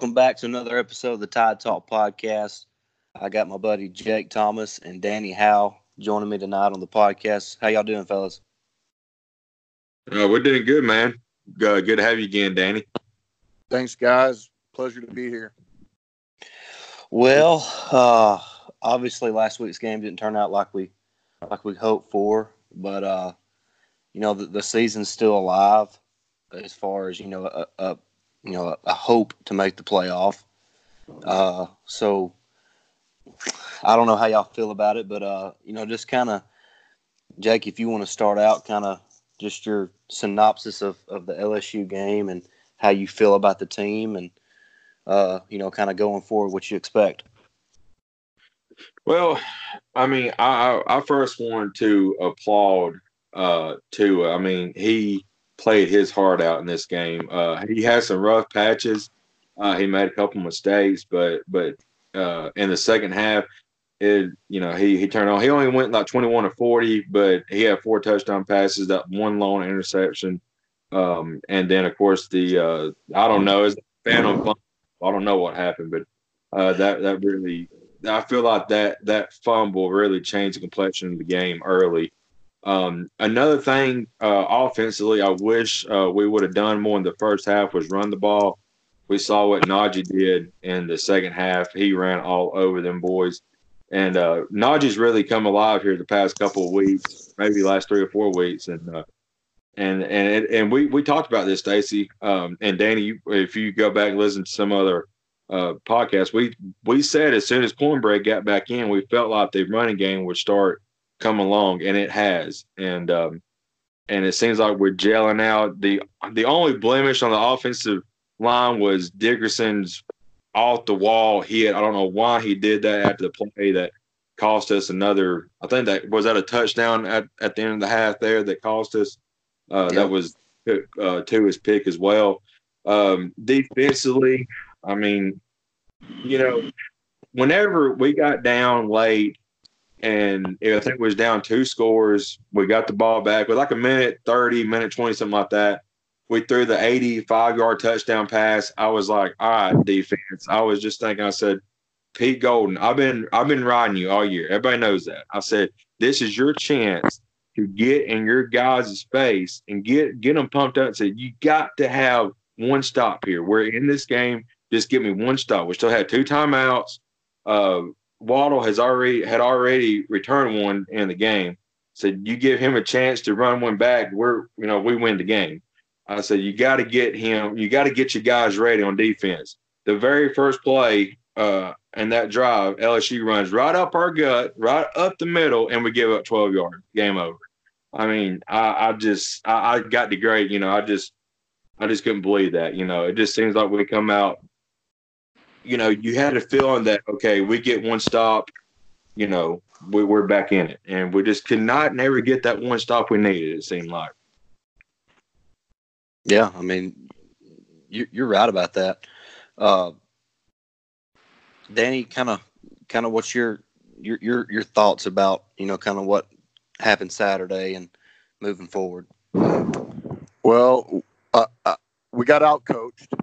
Welcome back to another episode of the Tide Talk podcast. I got my buddy Jake Thomas and Danny Howe joining me tonight on the podcast. How y'all doing, fellas? Uh, we're doing good, man. Uh, good to have you again, Danny. Thanks, guys. Pleasure to be here. Well, uh, obviously, last week's game didn't turn out like we like we hoped for, but uh, you know the, the season's still alive as far as you know a, a you know, a, hope to make the playoff. Uh, so I don't know how y'all feel about it, but uh, you know, just kind of, Jake, if you want to start out, kind of just your synopsis of, of the LSU game and how you feel about the team, and uh, you know, kind of going forward, what you expect. Well, I mean, I I first wanted to applaud uh, Tua. I mean, he played his heart out in this game. Uh, he had some rough patches. Uh, he made a couple mistakes, but but uh, in the second half, it you know he he turned on. He only went like twenty one to forty, but he had four touchdown passes, that one long interception, um, and then of course the uh, I don't know is phantom. Fumble. I don't know what happened, but uh, that that really I feel like that that fumble really changed the complexion of the game early. Um, another thing uh, offensively, I wish uh, we would have done more in the first half was run the ball. We saw what Najee did in the second half. He ran all over them boys. And uh, Najee's really come alive here the past couple of weeks, maybe last three or four weeks. And uh, and and and we we talked about this, Stacy um, and Danny. You, if you go back and listen to some other uh, podcasts, we we said as soon as Cornbread got back in, we felt like the running game would start come along, and it has. And um, and it seems like we're gelling out. the The only blemish on the offensive line was Dickerson's off the wall hit. I don't know why he did that after the play that cost us another. I think that was that a touchdown at, at the end of the half there that cost us. Uh, yep. That was uh, to his pick as well. Um, defensively, I mean, you know, whenever we got down late and I think it was down two scores. We got the ball back with like a minute 30, minute 20, something like that. We threw the 85 yard touchdown pass. I was like, all right, defense. I was just thinking, I said, Pete Golding, I've been I've been riding you all year. Everybody knows that. I said, this is your chance to get in your guys' face and get get them pumped up and say, you got to have one stop here. We're in this game. Just give me one stop. We still had two timeouts. Uh, Waddle has already had already returned one in the game. Said you give him a chance to run one back, we're you know we win the game. I said you got to get him, you got to get your guys ready on defense. The very first play uh, and that drive, LSU runs right up our gut, right up the middle, and we give up 12 yards. Game over. I mean, I, I just I, I got great, you know, I just I just couldn't believe that. You know, it just seems like we come out you know, you had a feeling that okay, we get one stop, you know, we, we're back in it, and we just could not never get that one stop we needed. It seemed like. Yeah, I mean, you, you're right about that. Uh, Danny, kind of, kind of, what's your your your your thoughts about you know kind of what happened Saturday and moving forward? Well, uh, uh, we got out coached.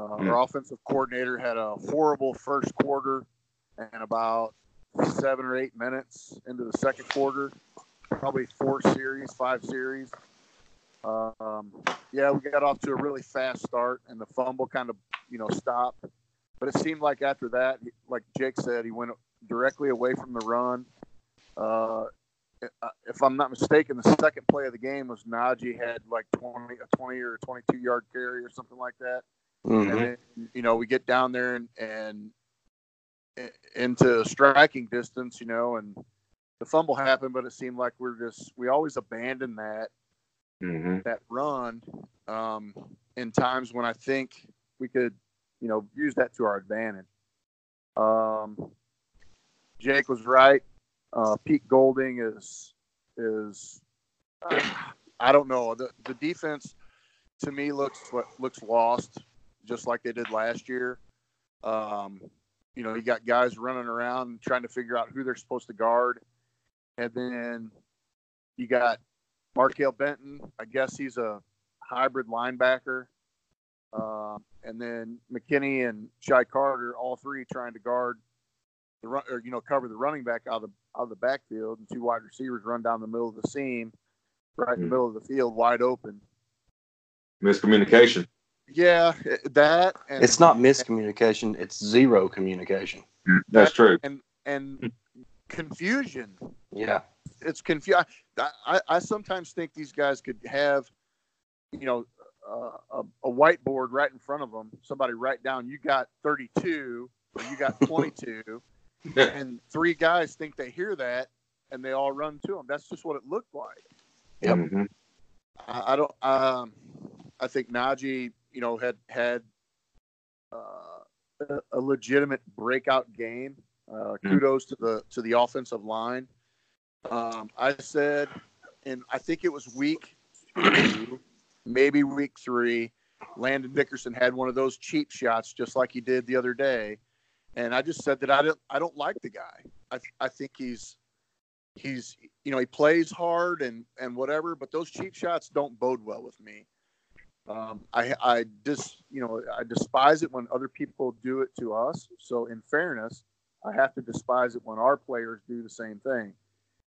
Uh, mm. Our offensive coordinator had a horrible first quarter, and about seven or eight minutes into the second quarter, probably four series, five series. Um, yeah, we got off to a really fast start, and the fumble kind of, you know, stopped. But it seemed like after that, like Jake said, he went directly away from the run. Uh, if I'm not mistaken, the second play of the game was Najee had like 20, a 20 or 22 yard carry or something like that. Mm-hmm. And then, you know, we get down there and, and into striking distance, you know, and the fumble happened, but it seemed like we're just we always abandon that mm-hmm. that run um, in times when I think we could, you know, use that to our advantage. Um, Jake was right. Uh, Pete Golding is is uh, I don't know the the defense to me looks what looks lost just like they did last year. Um, you know, you got guys running around trying to figure out who they're supposed to guard, and then you got Markail Benton. I guess he's a hybrid linebacker. Uh, and then McKinney and Shy Carter, all three trying to guard the run, or you know, cover the running back out of the out of the backfield, and two wide receivers run down the middle of the seam, right in the hmm. middle of the field, wide open. Miscommunication. Yeah, that. And, it's not miscommunication; it's zero communication. That's true. And and confusion. Yeah, it's confusing. I, I sometimes think these guys could have, you know, uh, a, a, whiteboard right in front of them. Somebody write down, you got 32 or you got 22. and three guys think they hear that and they all run to them. That's just what it looked like. Yep. Mm-hmm. I, I, don't, um, I think Najee, you know, had, had, uh, a, legitimate breakout game. Uh, mm. kudos to the to the offensive line. Um, I said, and I think it was week two, maybe week three. Landon Dickerson had one of those cheap shots, just like he did the other day, and I just said that I don't I don't like the guy. I I think he's he's you know he plays hard and and whatever, but those cheap shots don't bode well with me. Um, I I just you know I despise it when other people do it to us. So in fairness, I have to despise it when our players do the same thing.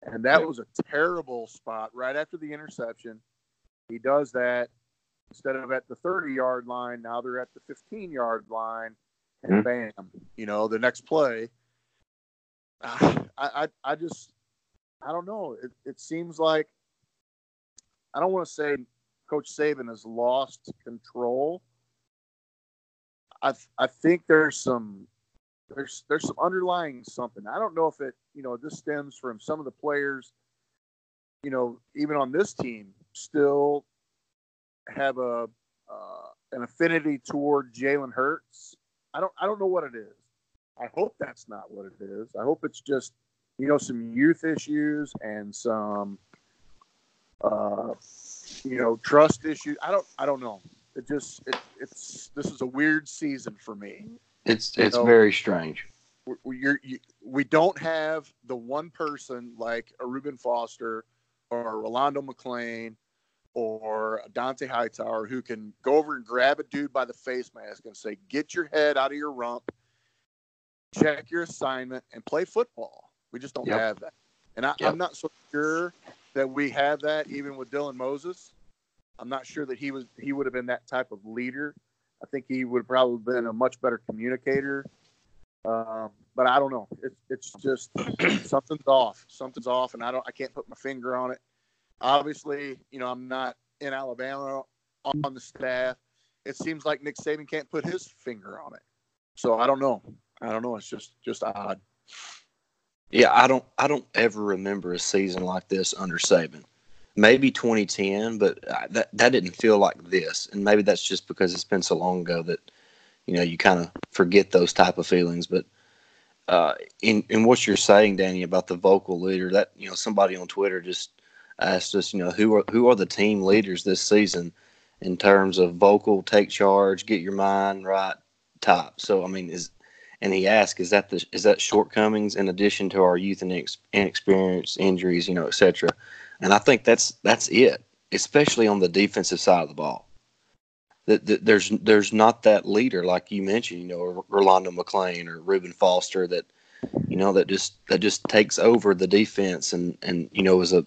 And that was a terrible spot right after the interception. He does that instead of at the 30 yard line, now they're at the 15 yard line, and mm-hmm. bam, you know, the next play. I, I, I just, I don't know. It, it seems like, I don't want to say Coach Saban has lost control. I, I think there's some there's there's some underlying something. I don't know if it you know this stems from some of the players, you know, even on this team still have a uh, an affinity toward Jalen Hurts. I don't I don't know what it is. I hope that's not what it is. I hope it's just you know some youth issues and some uh, you know trust issues. I don't I don't know. It just it, it's this is a weird season for me. It's it's very strange. We're, you, we don't have the one person like a Reuben Foster or a Rolando McClain or a Dont'a Hightower who can go over and grab a dude by the face mask and say, "Get your head out of your rump, check your assignment, and play football." We just don't yep. have that, and I, am not so sure that we have that even with Dylan Moses. I'm not sure that he was he would have been that type of leader I think he would have probably been a much better communicator. Um, but I don't know. It's it's just something's off. Something's off, and I don't. I can't put my finger on it. Obviously, you know, I'm not in Alabama on the staff. It seems like Nick Saban can't put his finger on it. So I don't know. I don't know. It's just just odd. Yeah, I don't. I don't ever remember a season like this under Saban maybe 2010, but that that didn't feel like this, and maybe that's just because it's been so long ago that you know you kind of forget those type of feelings. But uh, in in what you're saying, Danny, about the vocal leader, that you know somebody on Twitter just asked us, you know, who are who are the team leaders this season in terms of vocal, take charge, get your mind right, type. So I mean, is and he asked, is that the is that shortcomings in addition to our youth and inexperience, injuries, you know, etc. And I think that's that's it, especially on the defensive side of the ball. That, that there's there's not that leader like you mentioned, you know, Rolando McClain or Reuben Foster that you know that just that just takes over the defense and and you know is a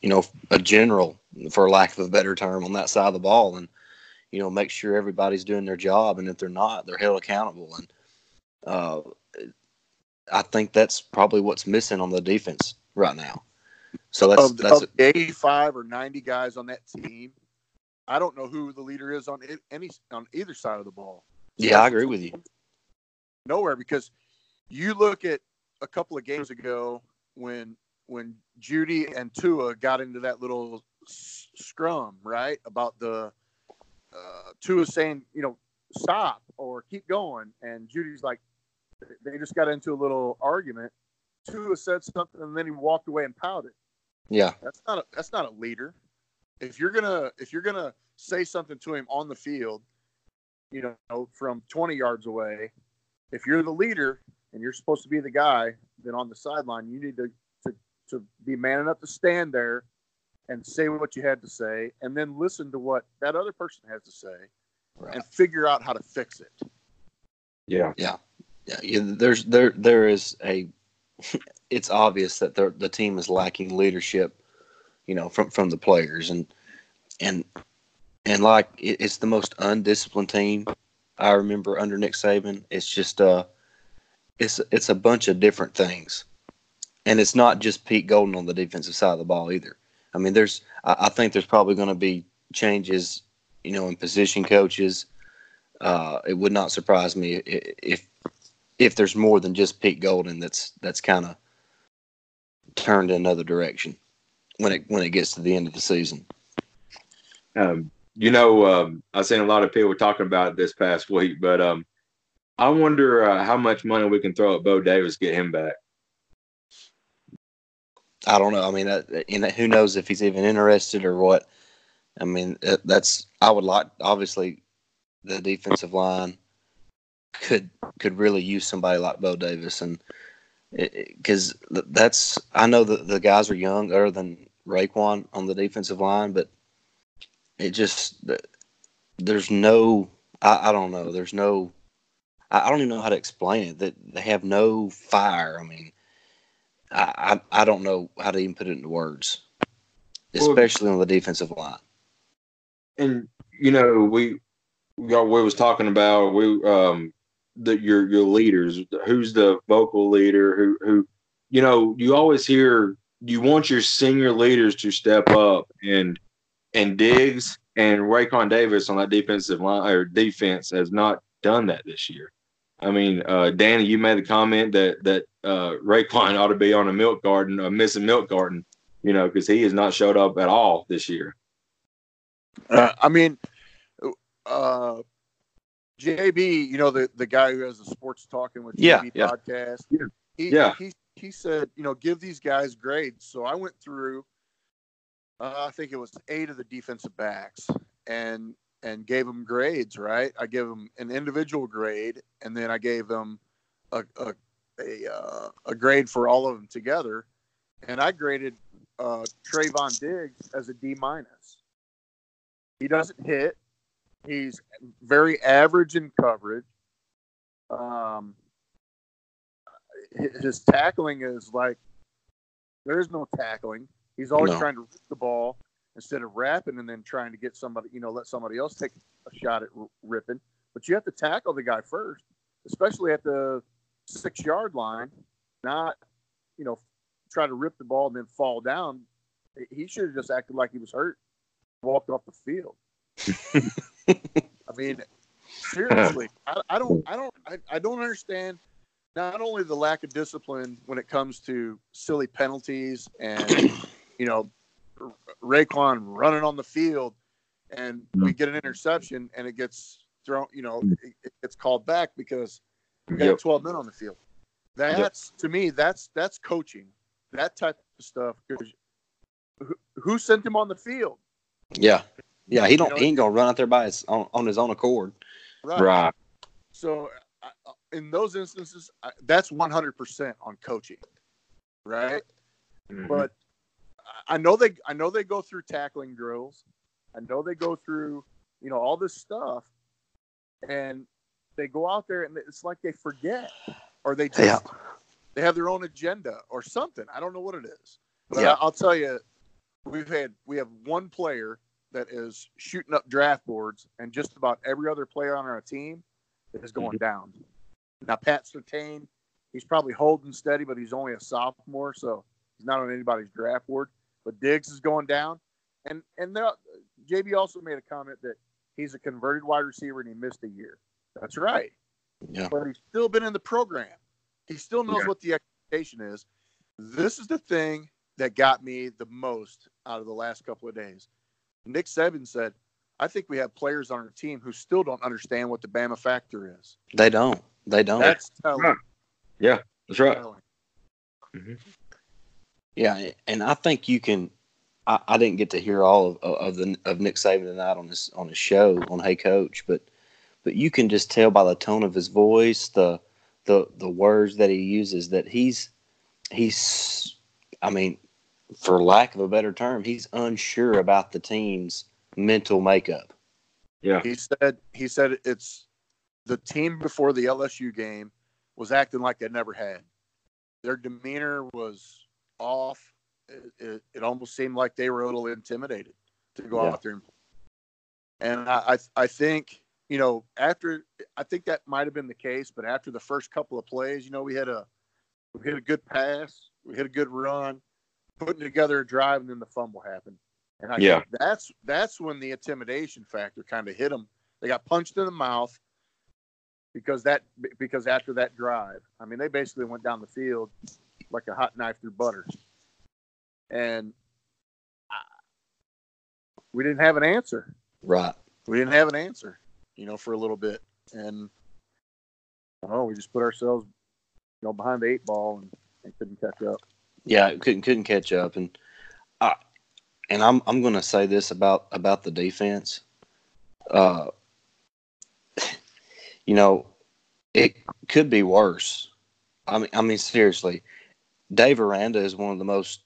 you know a general for lack of a better term on that side of the ball and you know make sure everybody's doing their job and if they're not they're held accountable and uh, I think that's probably what's missing on the defense right now. So that's of, that's of 85 or 90 guys on that team. I don't know who the leader is on any on either side of the ball. So yeah, I agree with you. Nowhere because you look at a couple of games ago when when Jeudy and Tua got into that little scrum, right? About the uh, Tua saying, you know, stop or keep going, and Jeudy's like, they just got into a little argument, Tua said something and then he walked away and pouted. Yeah. That's not a, that's not a leader. If you're gonna if you're gonna say something to him on the field, you know, from 20 yards away, if you're the leader and you're supposed to be the guy, then on the sideline you need to to, to be man enough to stand there and say what you had to say, and then listen to what that other person has to say, Right. and figure out how to fix it. Yeah. Yeah, yeah, there's there there is a. It's obvious that the the team is lacking leadership, you know, from from the players and and and like it, it's the most undisciplined team I remember under Nick Saban. It's just uh, it's it's a bunch of different things, and it's not just Pete Golding on the defensive side of the ball either. I mean, there's I, I think there's probably going to be changes, you know, in position coaches. Uh, it would not surprise me i- if if there's more than just Pete Golding that's that's kind of turned in another direction when it when it gets to the end of the season. Um, you know, um, I've seen a lot of people talking about it this past week, but um, I wonder uh, how much money we can throw at Bo Davis get him back. I don't know. I mean, uh, know, who knows if he's even interested or what? I mean, uh, that's I would like obviously the defensive line could could really use somebody like Bo Davis and because that's I know that the guys are young other than Raekwon on the defensive line, but it just there's no I, I don't know there's no I, I don't even know how to explain it that they have no fire. I mean. I, I I don't know how to even put it into words, Well- especially on the defensive line. And you know, we we, all- we was talking about we um the your your leaders. Who's the vocal leader? Who who you know? You always hear you want your senior leaders to step up and and Diggs and Raekwon Davis on that defensive line or defense has not done that this year. I mean, uh, Danny, you made the comment that that uh, ought to be on a milk garden, a missing milk garden, you know, because he has not showed up at all this year. Uh, I mean, uh, JB, you know the the guy who has the sports talking with Yeah, JB yeah. podcast. Yeah. He, Yeah. He he said, you know, give these guys grades. So I went through. Uh, I think it was eight of the defensive backs, and and gave them grades. Right, I gave them an individual grade, and then I gave them a a a, uh, a grade for all of them together, and I graded uh, Trevon Diggs as a D minus. He doesn't hit. He's very average in coverage. Um, his- tackling is like there's no tackling. He's always No. trying to rip the ball instead of wrapping and then trying to get somebody, you know, let somebody else take a shot at ripping. But you have to tackle the guy first, especially at the six yard line, not, you know, try to rip the ball and then fall down. He should have just acted like he was hurt, walked off the field. I mean, seriously, I, I don't, I don't, I, I don't understand. Not only the lack of discipline when it comes to silly penalties and you know Raekwon running on the field, and we get an interception and it gets thrown. You know, mm. it, it gets called back because we got Yep. 12 men on the field. That's to me, that's that's coaching. That type of stuff. Who, who sent him on the field? Yeah, yeah. He don't. You know- he ain't gonna run out there by his on, on his own accord. Right. So I- I- in those instances, I- that's 100% on coaching, right? Mhm. But I- I know they I know they go through tackling drills. I know they go through you know all this stuff, and they go out there and it's like they forget or they just Yeah. they have their own agenda or something. I don't know what it is. But Yeah. I, I'll tell you, we've had we have one player that is shooting up draft boards, and just about every other player on our team is going mm-hmm. down. Now Pat Surtain, he's probably holding steady, but he's only a sophomore, so he's not on anybody's draft board. But Diggs is going down, and and there, JB also made a comment that he's a converted wide receiver and he missed a year. That's right Yeah. but he's still been in the program. He still knows Yeah. what the expectation is. This is the thing that got me the most out of the last couple of days. Nick Saban said, I think we have players on our team who still don't understand what the Bama factor is. They don't. They don't. That's telling. Right. That's right. telling. Mm-hmm. Yeah, and I think you can. I, I didn't get to hear all of, of the of Nick Saban tonight on his on his show on Hey Coach, but but you can just tell by the tone of his voice, the the the words that he uses that he's he's I mean, for lack of a better term, he's unsure about the team's mental makeup. Yeah. He said he said it's the team before the LSU game was acting like they never had. Their demeanor was off. It, it, it almost seemed like they were a little intimidated to go yeah. out there and and I, I think you know after I think that might have been the case, but after the first couple of plays, you know, we had a we hit a good pass, we hit a good run, putting together a drive, and then the fumble happened. And I yeah, that's that's when the intimidation factor kind of hit them. They got punched in the mouth because that because after that drive, I mean, they basically went down the field like a hot knife through butter, and we didn't have an answer. Right. We didn't have an answer, you know, for a little bit, and oh, we just put ourselves, you know, behind the eight ball and, and couldn't catch up. Yeah, couldn't couldn't catch up, and I, and I'm I'm going to say this about about the defense. Uh, you know, it could be worse. I mean, I mean seriously, Dave Aranda is one of the most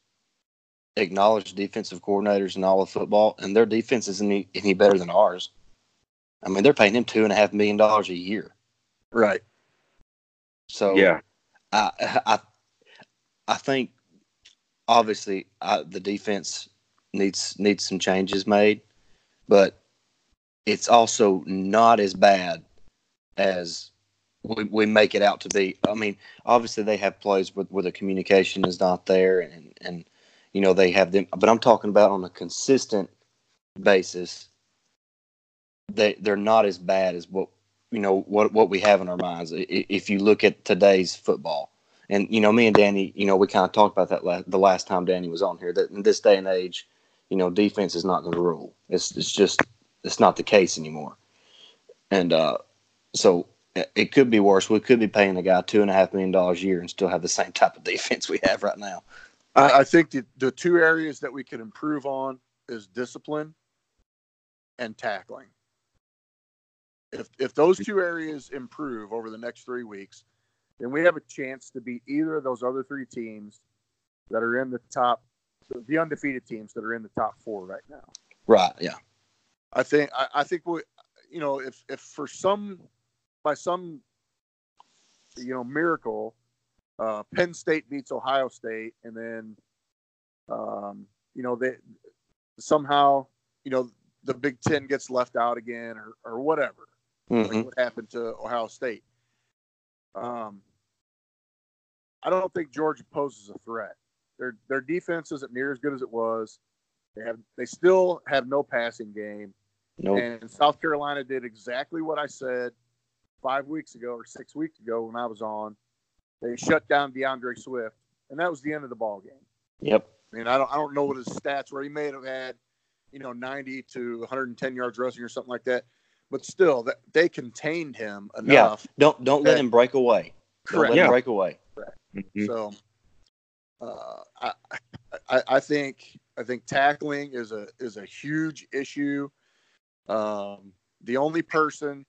acknowledged defensive coordinators in all of football, and their defense isn't any, any better than ours. I mean, they're paying him two and a half million dollars a year. Right. So yeah, I I I think obviously the defense needs needs some changes made, but it's also not as bad as we, we make it out to be. I mean, obviously they have plays where, where the communication is not there, and and you know they have them, but I'm talking about on a consistent basis. They they're not as bad as what you know what what we have in our minds. If you look at today's football, and you know me and Danny, you know we kind of talked about that last, the last time Danny was on here. That in this day and age, you know, defense is not going to rule. It's it's just it's not the case anymore. And uh, so it could be worse. We could be paying a guy two and a half million dollars a year and still have the same type of defense we have right now. I, I think the, the two areas that we can improve on is discipline and tackling. If if those two areas improve over the next three weeks, then we have a chance to beat either of those other three teams that are in the top, the undefeated teams that are in the top four right now. Right. Yeah. I think I, I think we, you know, if if for some by some you know miracle, uh, Penn State beats Ohio State, and then um, you know they somehow you know the Big Ten gets left out again, or or whatever. Mm-hmm. Like what happened to Ohio State? Um, I don't think Georgia poses a threat. Their their defense isn't near as good as it was. They have they still have no passing game. Nope. And South Carolina did exactly what I said five weeks ago or six weeks ago when I was on. They shut down D'Andre Swift, and that was the end of the ball game. Yep. I mean, I don't I don't know what his stats were. He may have had, you know, 90 to 110 yards rushing or something like that, but still, that they contained him enough. Yeah. Don't don't that, let him break away. Correct. Don't let yeah. him break away. Mm-hmm. So, uh, I, I I think I think tackling is a is a huge issue. Um, the only person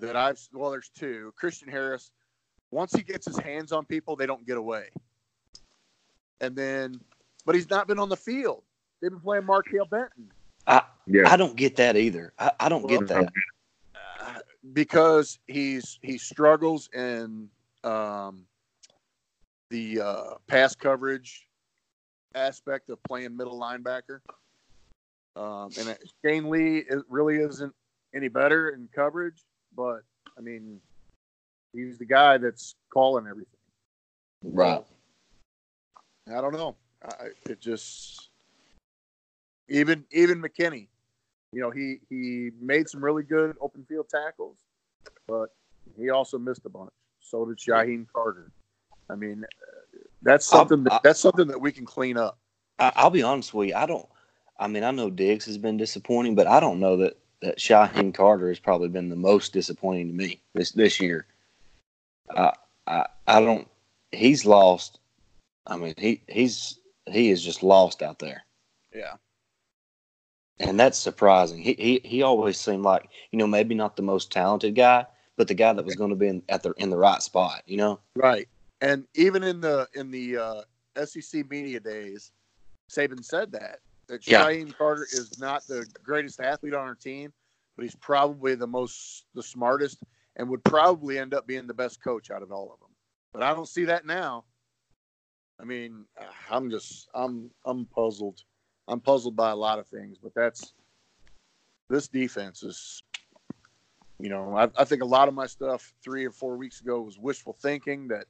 that I've well, there's two. Christian Harris, once he gets his hands on people, they don't get away. And then, but he's not been on the field. They've been playing Markail Benton. I yeah. I don't get that either. I, I don't well, get that because he's he struggles in um, the uh, pass coverage aspect of playing middle linebacker. Um, and Shane Lee it really isn't any better in coverage, but I mean, he's the guy that's calling everything. Right. I don't know. I, it just even even McKinney, you know, he he made some really good open field tackles, but he also missed a bunch. So did Shyheim Carter. I mean, that's something that, that's something that we can clean up. I'll be honest with you. I don't. I mean, I know Diggs has been disappointing, but I don't know that that Shyheim Carter has probably been the most disappointing to me this this year. I I, I don't. He's lost I mean, he he's he is just lost out there. Yeah. And that's surprising. He he he always seemed like, you know, maybe not the most talented guy, but the guy that was going to be in, at the in the right spot, you know? Right. And even in the in the uh, SEC media days, Saban said that that Yeah. Carter is not the greatest athlete on our team, but he's probably the most the smartest and would probably end up being the best coach out of all of them. But I don't see that now. I mean, I'm just I'm I'm puzzled. I'm puzzled by a lot of things, but that's this defense is you know, I, I think a lot of my stuff three or four weeks ago was wishful thinking that,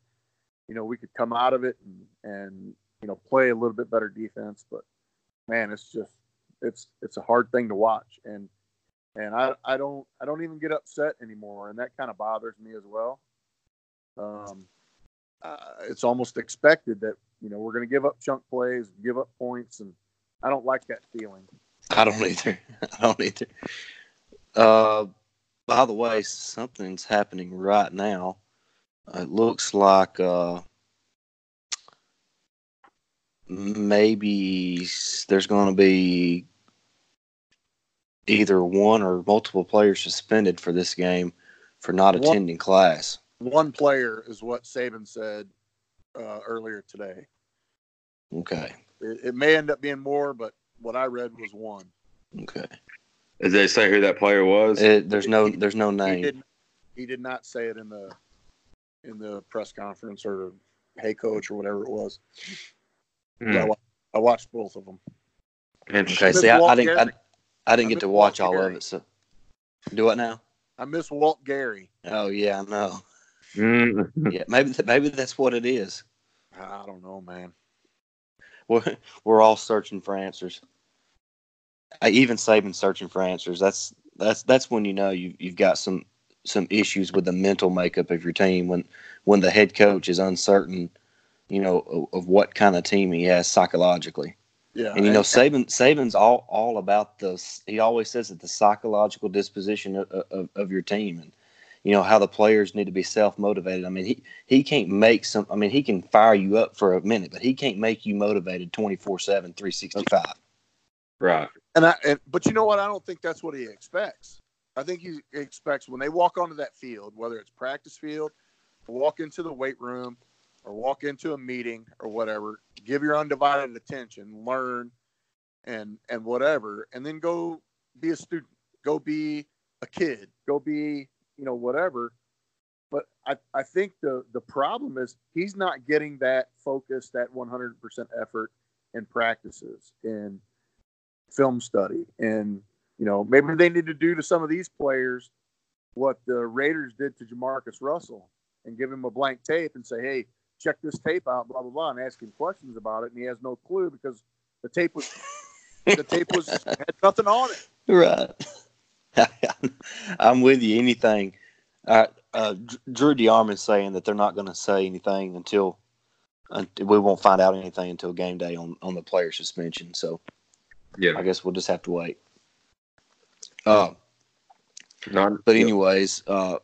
you know, we could come out of it and, and you know, play a little bit better defense. But man, it's just it's it's a hard thing to watch. And and I, I don't I don't even get upset anymore, and that kind of bothers me as well. Um, uh, it's almost expected that you know we're going to give up chunk plays, give up points, and I don't like that feeling. I don't either. I don't either. Uh, by the way, something's happening right now. It looks like uh, maybe there's going to be either one or multiple players suspended for this game for not One- attending class. One player is what Saban said uh, earlier today. Okay. It, it may end up being more, but what I read was one. Okay. Did they say who that player was? It, there's no there's no name. He name. did. He did not say it in the in the press conference or hey coach or whatever it was. Hmm, I, I watched both of them. interesting. Okay. See, I, I didn't I, I didn't I get to watch Walt all of it. So do what now? I miss Walt Gary. Oh yeah, I know. Mm. Yeah, maybe maybe that's what it is. I don't know, man. We're we're all searching for answers. I even Saban searching for answers. That's that's that's when you know you you've got some some issues with the mental makeup of your team when when the head coach is uncertain, you know, of, of what kind of team he has psychologically. Yeah, And you know, Saban Saban's all all about the. He always says that the psychological disposition of, of, of your team, and you know how the players need to be self motivated. I mean, he he can't make some. I mean, he can fire you up for a minute, but he can't make you motivated 24 7 365 Right. And I, and, but you know what? I don't think that's what he expects. I think he expects when they walk onto that field, whether it's practice field, walk into the weight room, or walk into a meeting or whatever, give your undivided attention, learn, and and whatever, and then go be a student, go be a kid, go be you know whatever. But I, I think the the problem is he's not getting that focus, that 100% effort in practices in film study and you know maybe they need to do to some of these players what the Raiders did to Jamarcus Russell and give him a blank tape and say hey check this tape out blah blah blah and ask him questions about it and he has no clue because the tape was the tape was had nothing on it Right. I'm with you. Anything. Uh, uh, Drew DeArmond's saying that they're not going to say anything until, until we won't find out anything until game day on, on the player suspension. So Yeah. I guess we'll just have to wait. Uh, Not, but anyways, uh,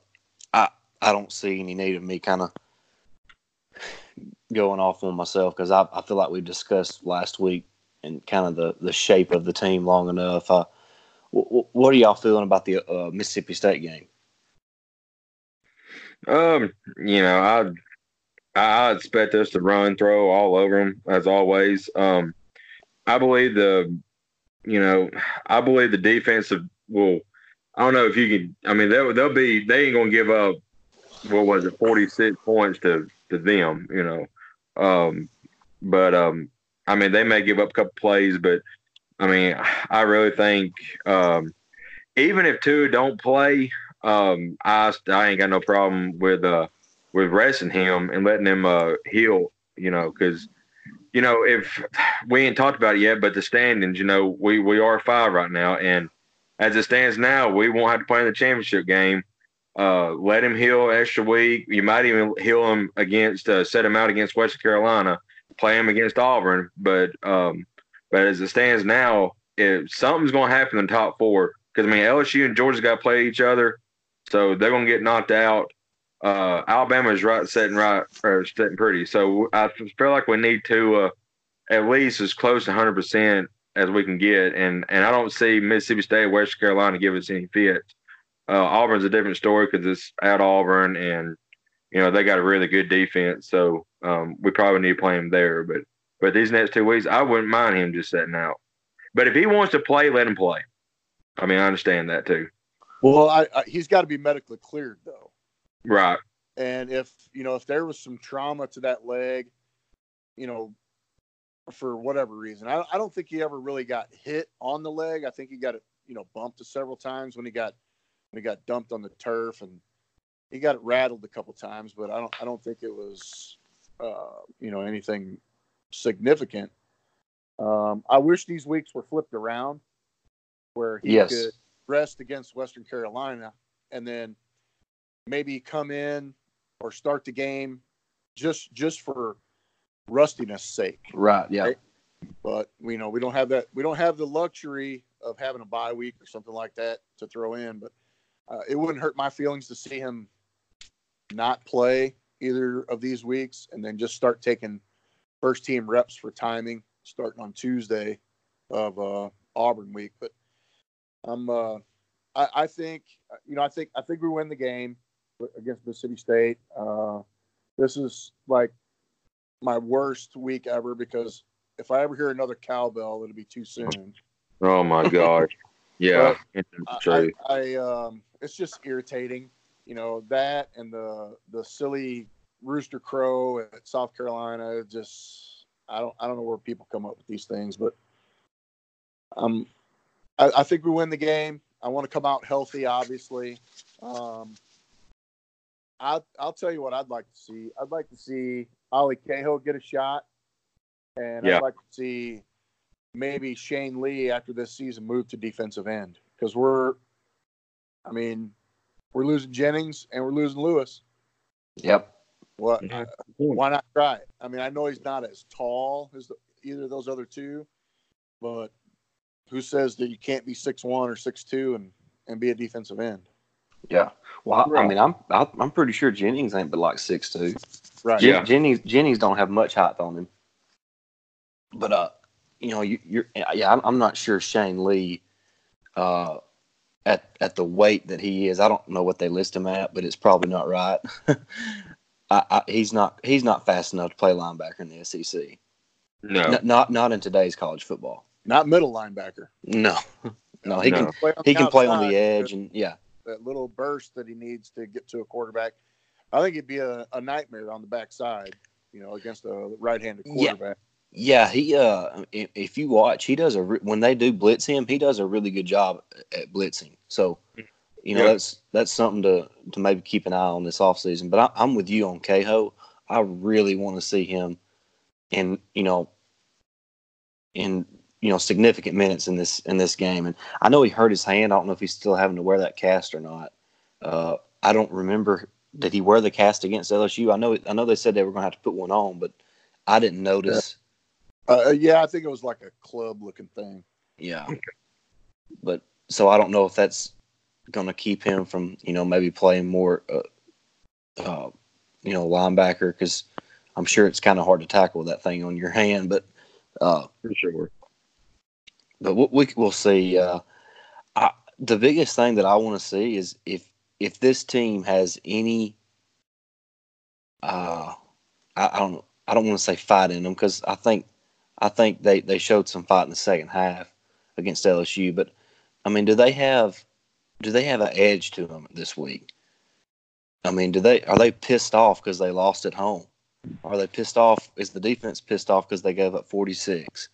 I I don't see any need of me kind of going off on myself because I, I feel like we discussed last week and kind of the, the shape of the team long enough. Uh, what, are y'all feeling about the uh, Mississippi State game? Um, you know, I I expect us to run, throw all over them as always. Um, I believe the, you know, I believe the defensive will. I don't know if you can. I mean, they'll they'll be. They ain't gonna give up. What was it? Forty six points to to them. You know, um, but um, I mean, they may give up a couple plays, but I mean, I really think um, even if Tua don't play, um, I I ain't got no problem with uh with resting him and letting him uh heal. You know, because you know if we ain't talked about it yet, but the standings, you know, we we are five right now, and as it stands now, we won't have to play in the championship game. Uh, let him heal extra week. You might even heal him against uh, set him out against Western Carolina, play him against Auburn. But um, but as it stands now, if something's going to happen in the top four, because I mean LSU and Georgia got to play each other, so they're going to get knocked out. uh, Alabama's right sitting right or sitting pretty. So I feel like we need to uh, at least as close to 100 percent as we can get, and and I don't see Mississippi State, West Carolina give us any fits. Uh, Auburn's a different story because it's at Auburn, and you know they got a really good defense, so um, we probably need to play them there. But but these next two weeks, I wouldn't mind him just sitting out. But if he wants to play, let him play. I mean, I understand that too. Well, I, I, he's got to be medically cleared though. Right. And if you know if there was some trauma to that leg, you know, for whatever reason, I, I don't think he ever really got hit on the leg. I think he got it, you know, bumped several times when he got when he got dumped on the turf, and he got it rattled a couple times. But I don't I don't think it was, uh, you know, anything significant. Um, I wish these weeks were flipped around, where he yes. could rest against Western Carolina and then maybe come in or start the game just just for rustiness sake. Right. Yeah. Right? But you know we don't have that. We don't have the luxury of having a bye week or something like that to throw in. But uh, it wouldn't hurt my feelings to see him not play either of these weeks and then just start taking first team reps for timing starting on Tuesday of uh, Auburn week. But I'm uh, I, I, think you know I think I think we win the game against Mississippi State. Uh, this is like my worst week ever because if I ever hear another cowbell, it'll be too soon. Oh my god! Yeah, I, I, I um, it's just irritating. You know that and the the silly rooster crow at South Carolina. Just I don't I don't know where people come up with these things, but um, I, I think we win the game. I want to come out healthy, obviously. Um, I'll, I'll tell you what I'd like to see. I'd like to see Ale Kaho get a shot, and yeah. I'd like to see maybe Shane Lee after this season move to defensive end because we're, I mean, we're losing Jennings and we're losing Lewis. Yep. What? why not try it? I mean, I know he's not as tall as the, either of those other two, but who says that you can't be six one or six two and and be a defensive end? Yeah. Well, right. I mean, I'm I'm pretty sure Jennings ain't but like six two. Right. yeah. Jennings Jennings don't have much height on him. But uh, you know, you, you're yeah, I'm, I'm not sure Shane Lee, uh, at at the weight that he is. I don't know what they list him at, but it's probably not right. I, I, he's not he's not fast enough to play linebacker in the SEC. No, N- not not in today's college football. Not middle linebacker. No, no, he no. can he can play on the edge and yeah. That little burst that he needs to get to a quarterback. I think it'd be a, a nightmare on the backside, you know, against a right-handed quarterback. Yeah. yeah, he uh, if you watch, he does a when they do blitz him, he does a really good job at blitzing. So you know, that's that's something to to maybe keep an eye on this offseason. But I, am with you on Kaho. I really want to see him in you know in you know significant minutes in this in this game. And I know he hurt his hand. I don't know if he's still having to wear that cast or not. Uh, I don't remember. Did he wear the cast against LSU? I know. I know they said they were going to have to put one on, but I didn't notice. Uh, uh, yeah, I think it was like a club looking thing. Yeah, but so I don't know if that's going to keep him from you know maybe playing more uh, uh, you know linebacker because I'm sure it's kind of hard to tackle that thing on your hand, but uh, for sure. But we, we will see. Uh, I, the biggest thing that I want to see is if if this team has any. Uh, I, I don't. I don't want to say fight in them because I think, I think they they showed some fight in the second half against LSU. But I mean, do they have do they have an edge to them this week? I mean, do they are they pissed off because they lost at home? Are they pissed off? Is the defense pissed off because they gave up 46?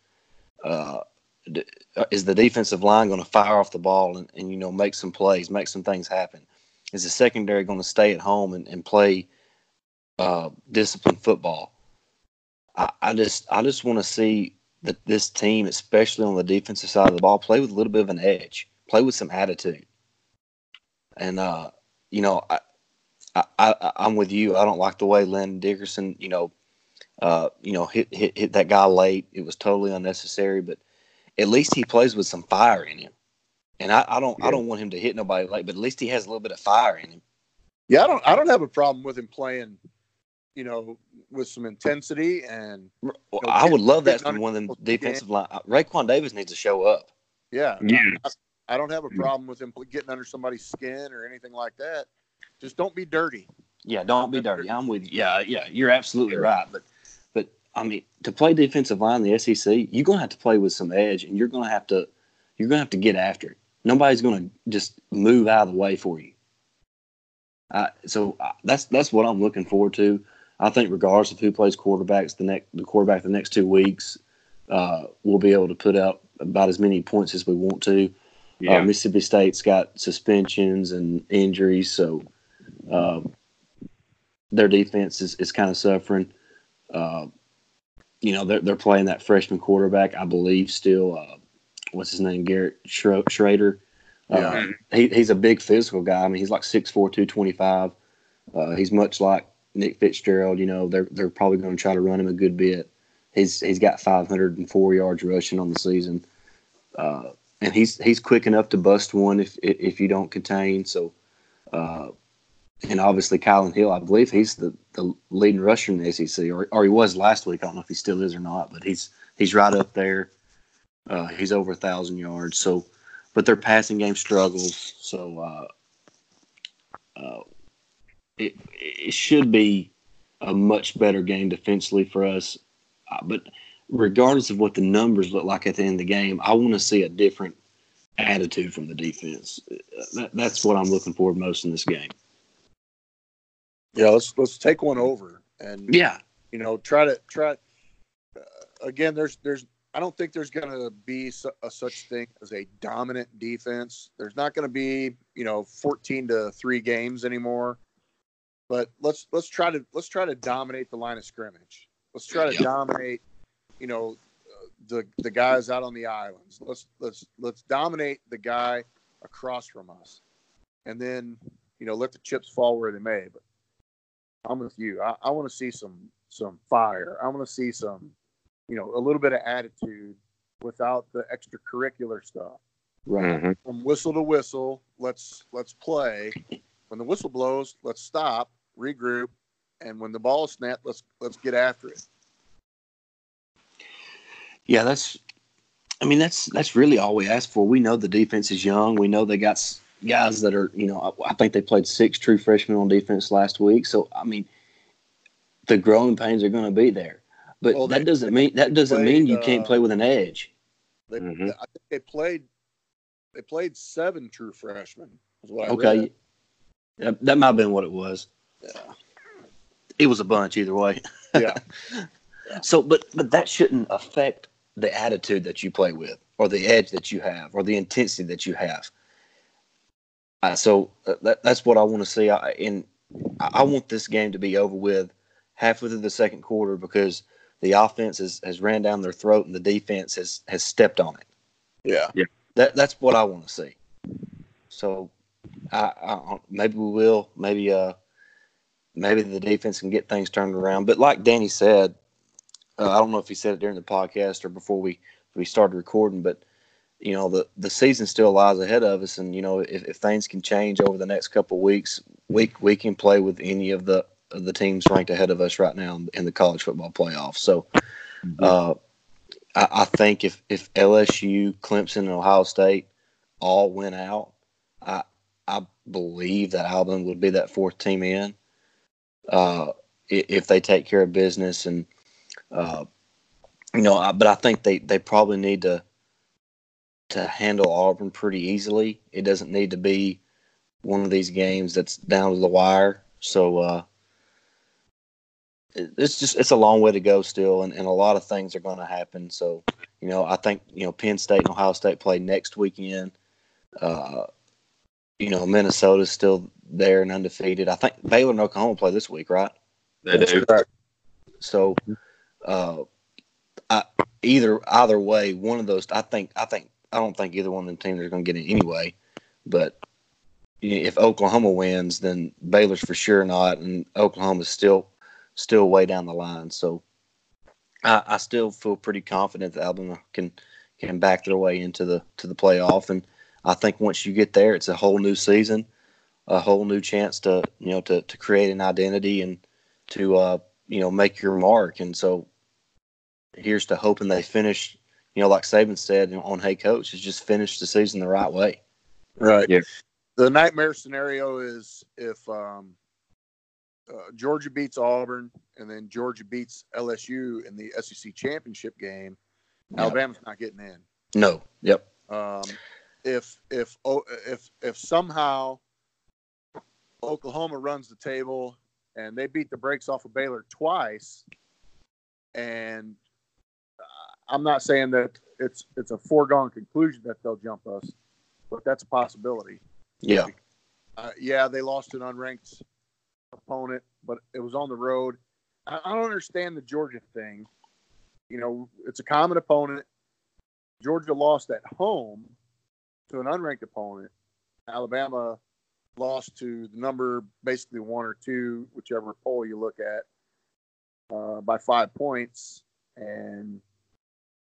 Uh, is the defensive line going to fire off the ball and, and, you know make some plays, make some things happen? Is the secondary going to stay at home and, and play uh, disciplined football? I, I just I just want to see that this team, especially on the defensive side of the ball, play with a little bit of an edge, play with some attitude. And uh, you know, I, I, I am with you. I don't like the way Landon Dickerson, you know, uh, you know, hit, hit hit that guy late. It was totally unnecessary, but at least he plays with some fire in him. And I, I don't yeah. I don't want him to hit nobody late, but at least he has a little bit of fire in him. Yeah, I don't I don't have a problem with him playing, you know, with some intensity and. Well, You know, I would love that get from one of them people's skin. defensive line. uh, Raekwon Davis needs to show up. Yeah, Yeah. I, I don't have a problem with him getting under somebody's skin or anything like that. Just don't be dirty. Yeah, don't be dirty. I'm with you. Yeah, yeah, you're absolutely right. But, but I mean, to play defensive line in the SEC, you're gonna have to play with some edge, and you're gonna have to, you're gonna have to get after it. Nobody's gonna just move out of the way for you. Uh, so uh, that's that's what I'm looking forward to. I think regardless of who plays quarterbacks the next the quarterback the next two weeks, uh, we'll be able to put out about as many points as we want to. Yeah. Uh, Mississippi State's got suspensions and injuries, so um, their defense is, is kind of suffering. Uh, you know, they're, they're playing that freshman quarterback, I believe, still. Uh, what's his name? Garrett Schro- Shrader. Uh, Yeah. he, he's a big physical guy. I mean, he's like 6'4", 225. Uh, he's much like Nick Fitzgerald. You know, they're they're probably going to try to run him a good bit. He's he's got 504 yards rushing on the season, uh, and he's he's quick enough to bust one if if you don't contain. So, uh, and obviously Kylin Hill, I believe he's the, the leading rusher in the SEC, or or he was last week. I don't know if he still is or not, but he's he's right up there. Uh, he's over a thousand yards. So, but their passing game struggles. So, uh, uh, it it should be a much better game defensively for us. Uh, but regardless of what the numbers look like at the end of the game, I want to see a different attitude from the defense. That, that's what I'm looking for most in this game. Yeah, let's let's take one over and Yeah, you know try to try. Uh, again, there's there's I don't think there's going to be su- a such thing as a dominant defense. There's not going to be you know 14 to three games anymore. But let's let's try to let's try to dominate the line of scrimmage. Let's try to Yeah. dominate, you know, the the guys out on the islands. Let's let's let's dominate the guy across from us, and then you know let the chips fall where they may. But I'm with you. I, I want to see some some fire. I want to see some, you know, a little bit of attitude without the extracurricular stuff. right. Mhm. From whistle to whistle, let's let's play. When the whistle blows, let's stop, regroup, and when the ball is snapped, let's let's get after it. Yeah, that's. I mean, that's that's really all we ask for. We know the defense is young. We know they got guys that are, you know, I, I think they played six true freshmen on defense last week. So I mean, the growing pains are going to be there. But Well, that they- doesn't mean that doesn't mean played, you can't uh, play with an edge. They, Mhm. I think they played they played seven true freshmen. Is what I Okay, read. that, that might have been what it was. Yeah. It was a bunch either way. Yeah. So, but but that shouldn't affect the attitude that you play with, or the edge that you have, or the intensity that you have. Uh, so uh, that, that's what I want to see. I, and I I want this game to be over with halfway through the second quarter because the offense has, has ran down their throat and the defense has, has stepped on it. Yeah. That that's what I want to see. So, I, I maybe we will. Maybe uh, maybe the defense can get things turned around. But like Danny said, uh, I don't know if he said it during the podcast or before we we started recording, but you know the the season still lies ahead of us, and you know if, if things can change over the next couple of weeks, we we can play with any of the of the teams ranked ahead of us right now in the college football playoff. So. Uh, I, I think if, if LSU, Clemson, and Ohio State all went out, I I believe that Alabama would be that fourth team in. Uh, if they take care of business and uh, you know, I, but I think they, they probably need to to handle Auburn pretty easily. It doesn't need to be one of these games that's down to the wire. So uh, it's just it's a long way to go still, and, and a lot of things are going to happen. So you know, I think you know Penn State and Ohio State play next weekend. Uh, you know, Minnesota's still there and undefeated. I think Baylor and Oklahoma play this week, right? They do. correct. So, uh, I, either either way, one of those. I think. I think. I don't think either one of them teams are going to get it anyway. But if Oklahoma wins, then Baylor's for sure not, and Oklahoma's still still way down the line. So, I, I still feel pretty confident that Alabama can can back their way into the to the playoff. And I think once you get there, it's a whole new season. a whole new chance to you know to to create an identity and to uh, you know make your mark. And so here's to hoping they finish. You know, like Saban said on Hey Coach, is just finish the season the right way. Right. Yeah. The nightmare scenario is if um, uh, Georgia beats Auburn and then Georgia beats LSU in the SEC championship game, Yep. Alabama's not getting in. No. Yep. Um, if if oh, if if somehow Oklahoma runs the table and they beat the brakes off of Baylor twice, and I'm not saying that it's it's a foregone conclusion that they'll jump us, but that's a possibility. Yeah. Uh, yeah, they lost an unranked opponent, but it was on the road. I, I don't understand the Georgia thing. You know, it's a common opponent. Georgia lost at home to an unranked opponent. Alabama lost to the number basically one or two, whichever poll you look at, uh, by five points, and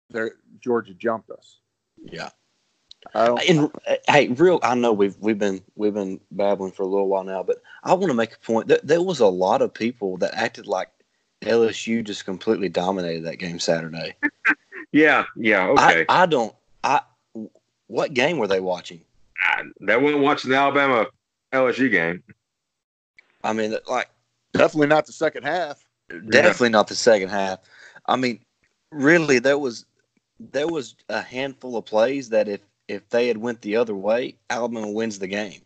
there Georgia jumped us. Yeah. I don't. And uh, hey, real, I know we've we've been we've been babbling for a little while now, but I want to make a point. That there was a lot of people that acted like LSU just completely dominated that game Saturday. Yeah, yeah, okay. I, I don't. I what game were they watching? I, they weren't watching the Alabama LSU game. I mean, like Definitely not the second half. definitely not the second half. I mean, really, there was there was a handful of plays that if if they had went the other way, Alabama wins the game.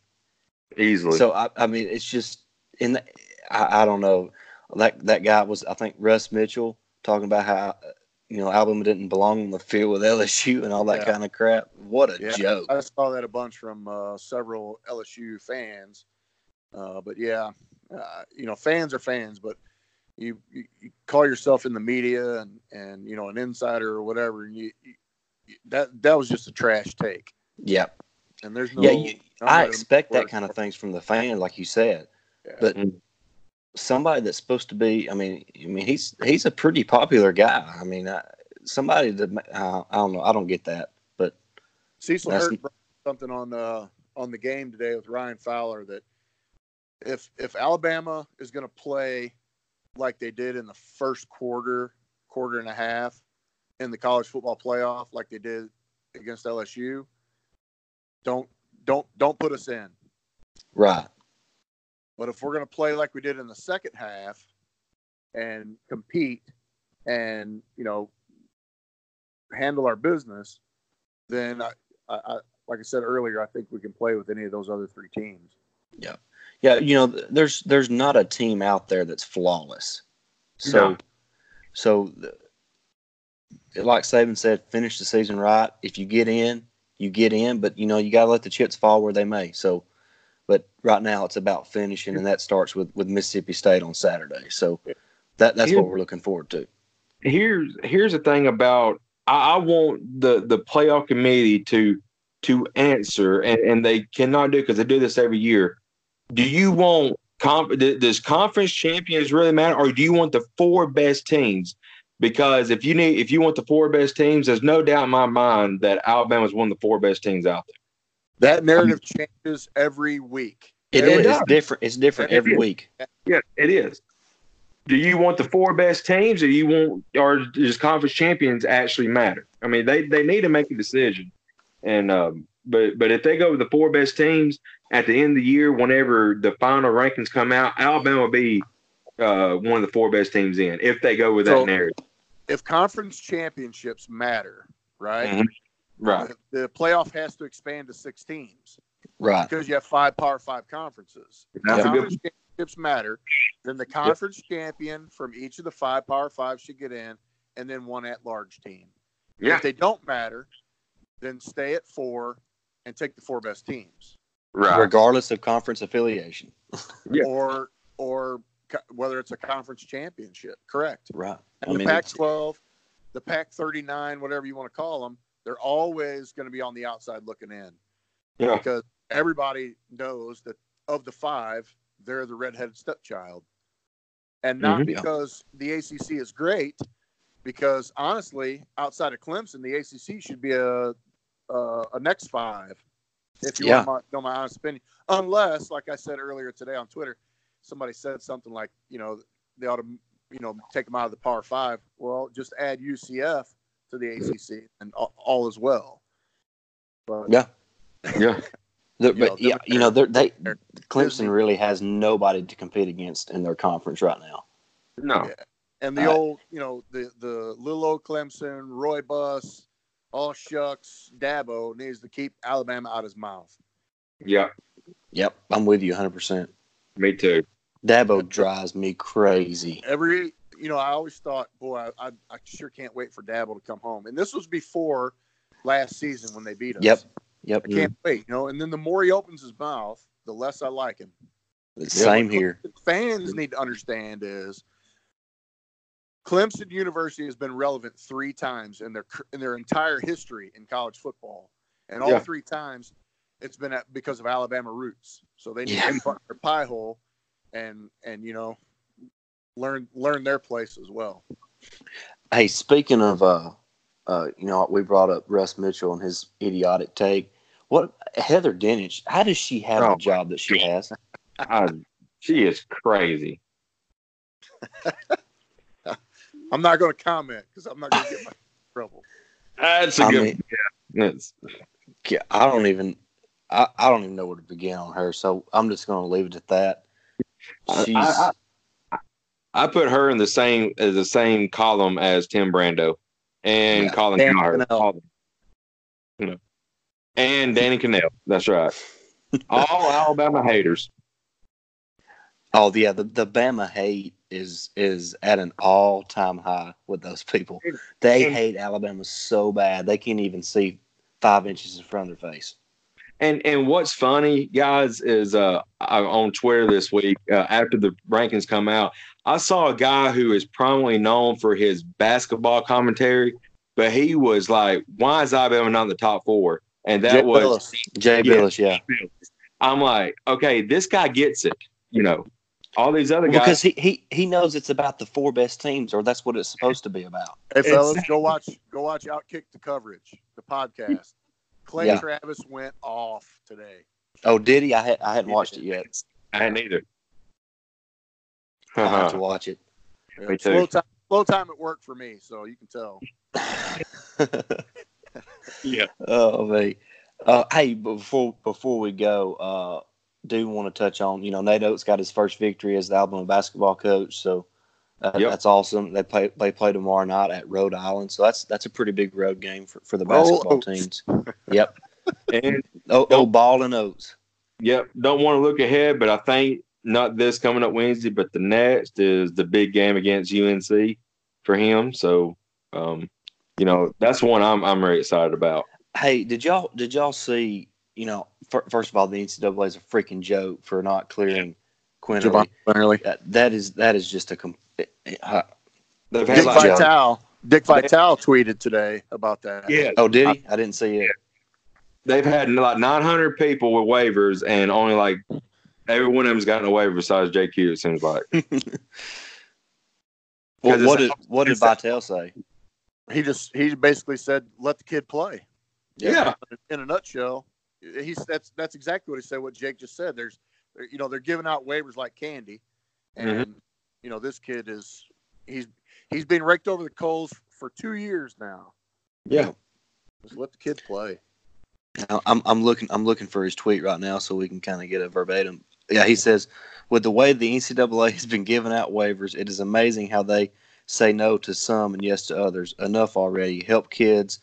Easily. So I, I mean, it's just in the, I, I don't know that that guy was I think Russ Mitchell talking about how you know Alabama didn't belong on the field with LSU and all that Yeah. kind of crap. What a Yeah. joke! I saw that a bunch from uh, several LSU fans. Uh, but yeah, uh, you know, fans are fans, but you, you, you call yourself in the media and, and you know an insider or whatever, and you, you that that was just a trash take. Yeah, And there's no. yeah. You, I expect that kind of things from the fan, like you said. Yeah. But somebody that's supposed to be, I mean, I mean, he's he's a pretty popular guy. I mean, I, somebody that uh, I don't know, I don't get that. But Cecil brought something on uh, on the game today with Ryan Fowler that if if Alabama is going to play like they did in the first quarter, quarter and a half in the college football playoff, like they did against LSU, don't don't don't put us in. right, But if we're going to play like we did in the second half and compete and, you know, handle our business, then I, I, I like I said earlier, I think we can play with any of those other three teams. yeah, you know, there's there's not a team out there that's flawless. So, No. so the, like Saban said, finish the season right. If you get in, you get in, but you know you got to let the chips fall where they may. So, but right now it's about finishing, and that starts with with Mississippi State on Saturday. So, that that's what we're looking forward to. here's here's the thing about I, I want the the playoff committee to to answer, and, and they cannot do because they do this every year. Do you want conf- th- does conference champions really matter, or do you want the four best teams? Because if you need if you want the four best teams, there's no doubt in my mind that Alabama's one of the four best teams out there. That narrative changes every week. It, It is does. different. It's different It every is. week. Yeah, it is. Do you want the four best teams, or you want, or does conference champions actually matter? I mean, they they need to make a decision, and um, but but if they go with the four best teams at the end of the year, whenever the final rankings come out, Alabama will be uh, one of the four best teams in if they go with that narrative. If conference championships matter, right? Mhm. Right. The, the playoff has to expand to six teams Right. because you have five Power Five conferences. If That's a good- conference championships matter, then the conference champion from each of the five Power Five should get in, and then one at-large team. Yeah. If they don't matter, then stay at four and take the four best teams, Right. Regardless of conference affiliation. Yeah. or or co- whether it's a conference championship. Correct. Right. I the mean, Pac-12, the Pac-39, whatever you want to call them, they're always going to be on the outside looking in Yeah. because everybody knows that of the five, they're the redheaded stepchild, and not Mhm. Yeah. because the ACC is great. Because honestly, outside of Clemson, the ACC should be a a, a next five If you Yeah. want to know my honest opinion, unless, like I said earlier today on Twitter, somebody said something like, you know, they ought to, you know, take them out of the Power Five. Well, just add UCF to the ACC, and all, all is well. But Yeah. Yeah. The- You know, but yeah, you know, they're, they they're- Clemson really has nobody to compete against in their conference right now. No. Yeah. And the Uh, old, you know, the the little old Clemson, Roy Bus, all shucks, Dabo needs to keep Alabama out of his mouth. Yeah. Yep, I'm with you 100. percent Me too. Dabo drives me crazy. Every, you know, I always thought, boy, I, I, I sure can't wait for Dabo to come home. And this was before last season when they beat us. Yep. Yep, I can't wait, you know. And then the more he opens his mouth, the less I like him. same here. What fans need to understand is Clemson University has been relevant three times in their in their entire history in college football, and all Yeah. three times it's been at, because of Alabama roots. So they need Yeah. to find their pie hole, and and you know learn learn their place as well. Hey, speaking of, uh, uh, you know, we brought up Russ Mitchell and his idiotic take. What Heather Dinich? How does she have Oh, the job that she has? I, she is crazy. I'm not going to comment because I'm not going to get my trouble. That's a I good. mean- yeah. It's, Yeah, I don't even, I, I don't even know where to begin on her. So I'm just going to leave it at that. I- She's I- I put her in the same as the same column as Tim Brando and Yeah, Colin Danny Cowherd. Kanell. You know, and Danny Kanell. That's right. All Alabama haters. oh yeah, the the Bama hate is is at an all time high with those people. They And- hate Alabama so bad they can't even see five inches in front of their face. And and what's funny, guys, is uh on Twitter this week uh, after the rankings come out, I saw a guy who is prominently known for his basketball commentary, but he was like, "Why is Alabama not in the top four? And that Jay was Bilas. Jay Yeah. Bilas, yeah. I'm like, okay, this guy gets it. You know, all these other Well, guys. because he, he he knows it's about the four best teams, or that's what it's supposed to be about. Hey fellas, It's- go watch go watch Outkick the coverage, the podcast. Clay Yeah. Travis went off today. Oh, did he? I had I hadn't He watched did. it yet. I hadn't either. I have to watch it. Yeah, Me slow too. time, slow time at work for me, so you can tell. yeah. oh mate. Uh, hey, before before we go, uh, do want to touch on you know Nate Oats got his first victory as the Alabama basketball coach, so uh, Yep. that's awesome. They play they play tomorrow night at Rhode Island, so that's that's a pretty big road game for, for the basketball teams. Yep. And Oh, oh, ball and Oats. Yep. Don't want to look ahead, but I think not this coming up Wednesday, but the next is the big game against UNC for him. So, um, you know, that's one I'm I'm very excited about. Hey, did y'all did y'all see? You know, fir- first of all, the NCAA is a freaking joke for not clearing Quinerly. Jahvon Quinerly. That, that is that is just a. Com- uh, Dick had like- like, Vitale. Dick Vitale tweeted today about that. yeah, oh, did he? I didn't see it. they've had like 900 people with waivers, and only like every one of them's gotten a waiver besides JQ. It seems like. Well, what did what did it's- Vitale say? He just he basically said, "Let the kid play." Yeah. In a nutshell, he's that's that's exactly what he said. What Jake just said. There's, you know, they're giving out waivers like candy, mm-hmm. and you know this kid is he's he's been raked over the coals for two years now. Yeah. Just let the kid play. Now, I'm I'm looking I'm looking for his tweet right now so we can kind of get a verbatim. Yeah, he says, with the way the NCAA has been giving out waivers, it is amazing how they say no to some and yes to others. Enough already. Help kids,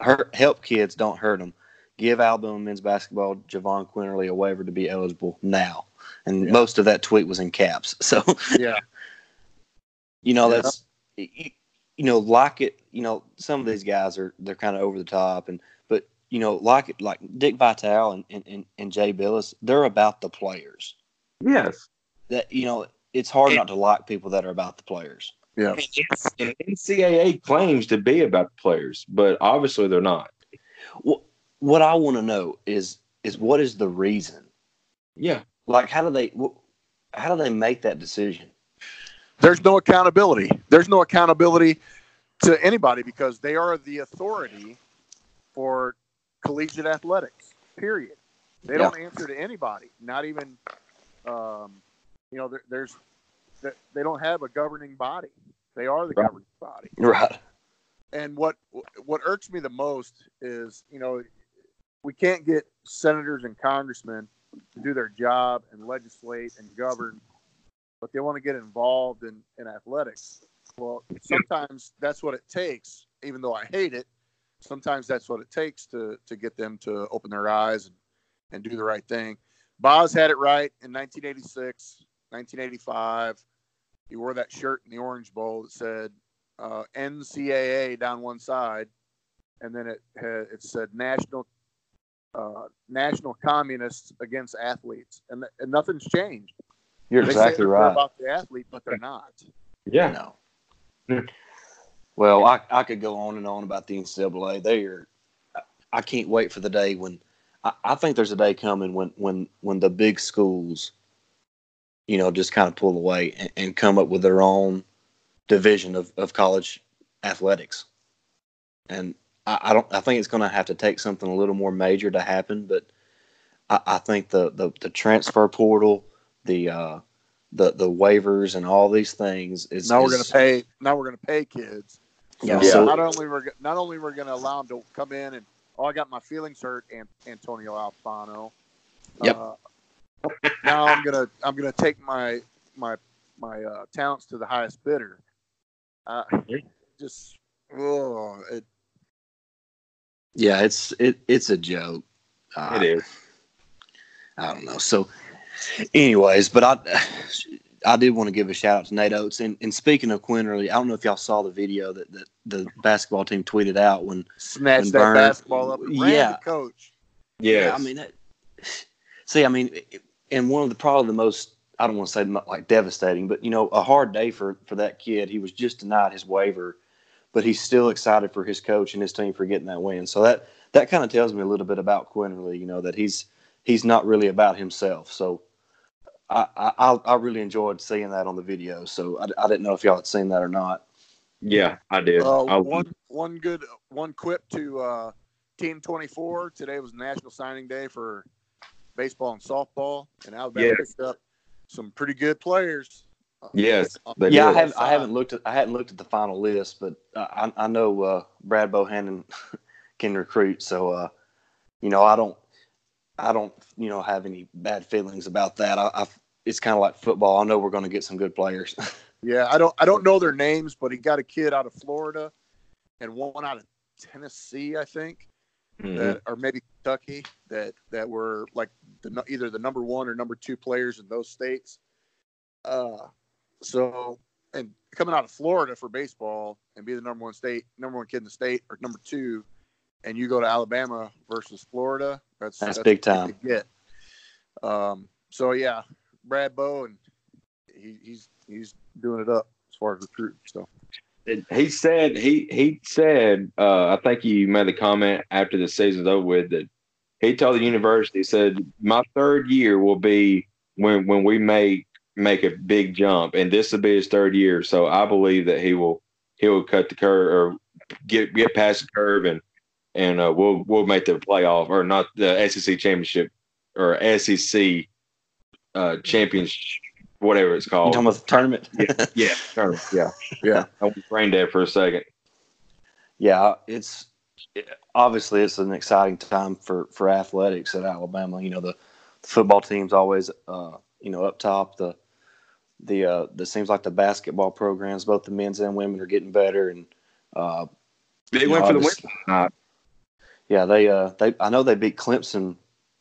hurt help kids, don't hurt them. Give Alabama men's basketball Jahvon Quinerly a waiver to be eligible now. And Yeah. most of that tweet was in caps. So Yeah, you know Yeah. that's you, you know like it you know some of these guys are they're kind of over the top and but you know like it like dick vitale and, and, and, and jay bilas they're about the players Yes. that you know it's hard not to like people that are about the players yeah. And NCAA claims to be about the players, but obviously they're not. what, what i want to know is is what is the reason Yeah. like how do they wh- how do they make that decision There's no accountability. There's no accountability to anybody because they are the authority for collegiate athletics. Period. They don't answer to anybody. Not even, um, you know, there, there's they don't have a governing body. They are the right. governing body. Right. And what what irks me the most is, you know, we can't get senators and congressmen to do their job and legislate and govern, but they want to get involved in, in athletics. Well, sometimes that's what it takes, even though I hate it. Sometimes that's what it takes to to get them to open their eyes and, and do the right thing. Boz had it right in 1986, 1985. He wore that shirt in the Orange Bowl that said uh, NCAA down one side, and then it it said National uh, National Communists against athletes, and, and nothing's changed. You're they exactly right about the athlete, but they're not. Yeah. No. Well, I, I could go on and on about the NCAA. They are. I can't wait for the day when I, I think there's a day coming when when when the big schools, you know, just kind of pull away and, and come up with their own division of, of college athletics. And I, I don't. I think it's going to have to take something a little more major to happen. But I, I think the, the the transfer portal, the uh, the the waivers and all these things is now we're going to pay. Now we're going to pay kids yeah. So not only we're not only we're going to allow them to come in and oh I got my feelings hurt, and Antonio Alfano. Yep. Uh, now I'm gonna I'm gonna take my my my uh, talents to the highest bidder. Uh, just oh it. Yeah, it's it it's a joke. Uh, it is. I don't know. So, anyways, but I I did want to give a shout out to Nate Oats. And, and speaking of Quinerly, I don't know if y'all saw the video that, that the basketball team tweeted out when snatched when that Burn, basketball up. yeah, coach. Yes. Yeah, I mean, that, see, I mean, and one of the probably the most I don't want to say like devastating, but you know, a hard day for for that kid. He was just denied his waiver, but he's still excited for his coach and his team for getting that win. So that that kind of tells me a little bit about Quinerly. You know that he's he's not really about himself. So I, I, I really enjoyed seeing that on the video. So I, I didn't know if y'all had seen that or not. Yeah, I did. Uh, I, one one good one quip to uh, Team Twenty Four. Today was National Signing Day for baseball and softball, and Alabama yes. picked up some pretty good players. Yes. Yeah, I haven't I haven't looked at I hadn't looked at the final list, but I I know uh, Brad Bohannon can recruit, so uh, you know I don't I don't, you know, have any bad feelings about that. I, I it's kind of like football. I know we're going to get some good players. yeah, I don't, I don't know their names, but he got a kid out of Florida and one out of Tennessee, I think, mm-hmm. that, or maybe Kentucky, that that were like the, either the number one or number two players in those states. Uh, so and coming out of Florida for baseball and be the number one state, number one kid in the state, or number two and you go to Alabama versus Florida, that's that's, that's big time. Get. Um, so yeah, Brad Bow and he, he's he's doing it up as far as recruiting. So he said he he said uh, I think he made a comment after the season's over with that he told the university he said my third year will be when when we make make a big jump and this will be his third year so I believe that he will he will cut the curve or get get past the curve and and uh, we'll we'll make the playoff or not the SEC championship or SEC uh, championship, whatever it's called. You talking about the tournament? yeah, yeah, tournament. Yeah, yeah. I was brain dead for a second. Yeah, it's obviously it's an exciting time for for athletics at Alabama. You know the, the football team's always uh, you know up top. The the uh, the seems like the basketball programs, both the men's and women, are getting better and. Uh, Big win for the win yeah, they uh they I know they beat Clemson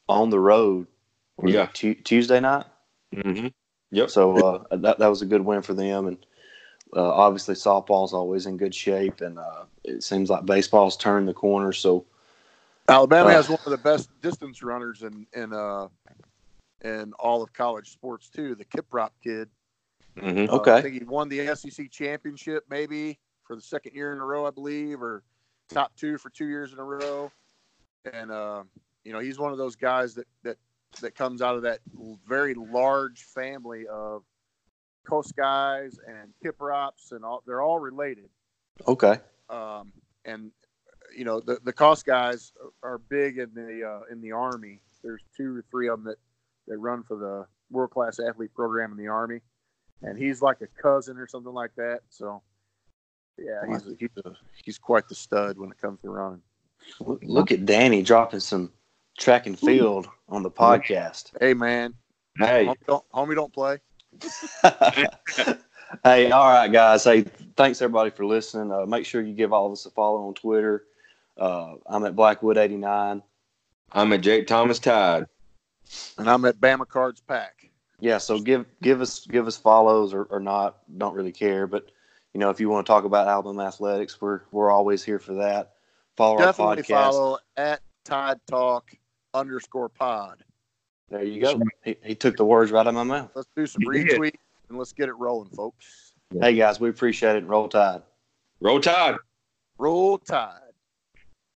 on the road. Yeah, t- Tuesday night. Mm-hmm. Yep. So uh, that that was a good win for them, and uh, obviously softball's always in good shape, and uh, it seems like baseball's turned the corner. So Alabama uh, has one of the best distance runners in in uh in all of college sports too. The Kiprop kid. Mm-hmm. okay. I think he won the SEC championship maybe for the second year in a row, I believe, or top two for two years in a row and uh, you know he's one of those guys that that that comes out of that very large family of coast guys and Kiprops and all they're all related. Okay. Um, and you know the the cost guys are big in the uh, in the army, there's two or three of them that that run for the world class athlete program in the army, and he's like a cousin or something like that. So, yeah, he's he's, a, he's quite the stud when it comes to running. Look at Danny dropping some track and field on the podcast. Hey man, Hey, homie don't, homie don't play. hey, all right, guys. Hey, thanks everybody for listening. Uh, make sure you give all of us a follow on Twitter. Uh, I'm at Blackwood89. I'm at Jake Thomas Tide. And I'm at Bama Cards Pack. Yeah, so give give us give us follows or, or not. Don't really care, but you know if you want to talk about Alabama athletics, we're we're always here for that. Follow Definitely our podcast. follow at Tide Talk underscore pod. There you go. He, he took the words right out of my mouth. Let's do some He retweets and let's get it rolling, folks. Hey guys, we appreciate it. Roll Tide. Roll Tide. Roll Tide.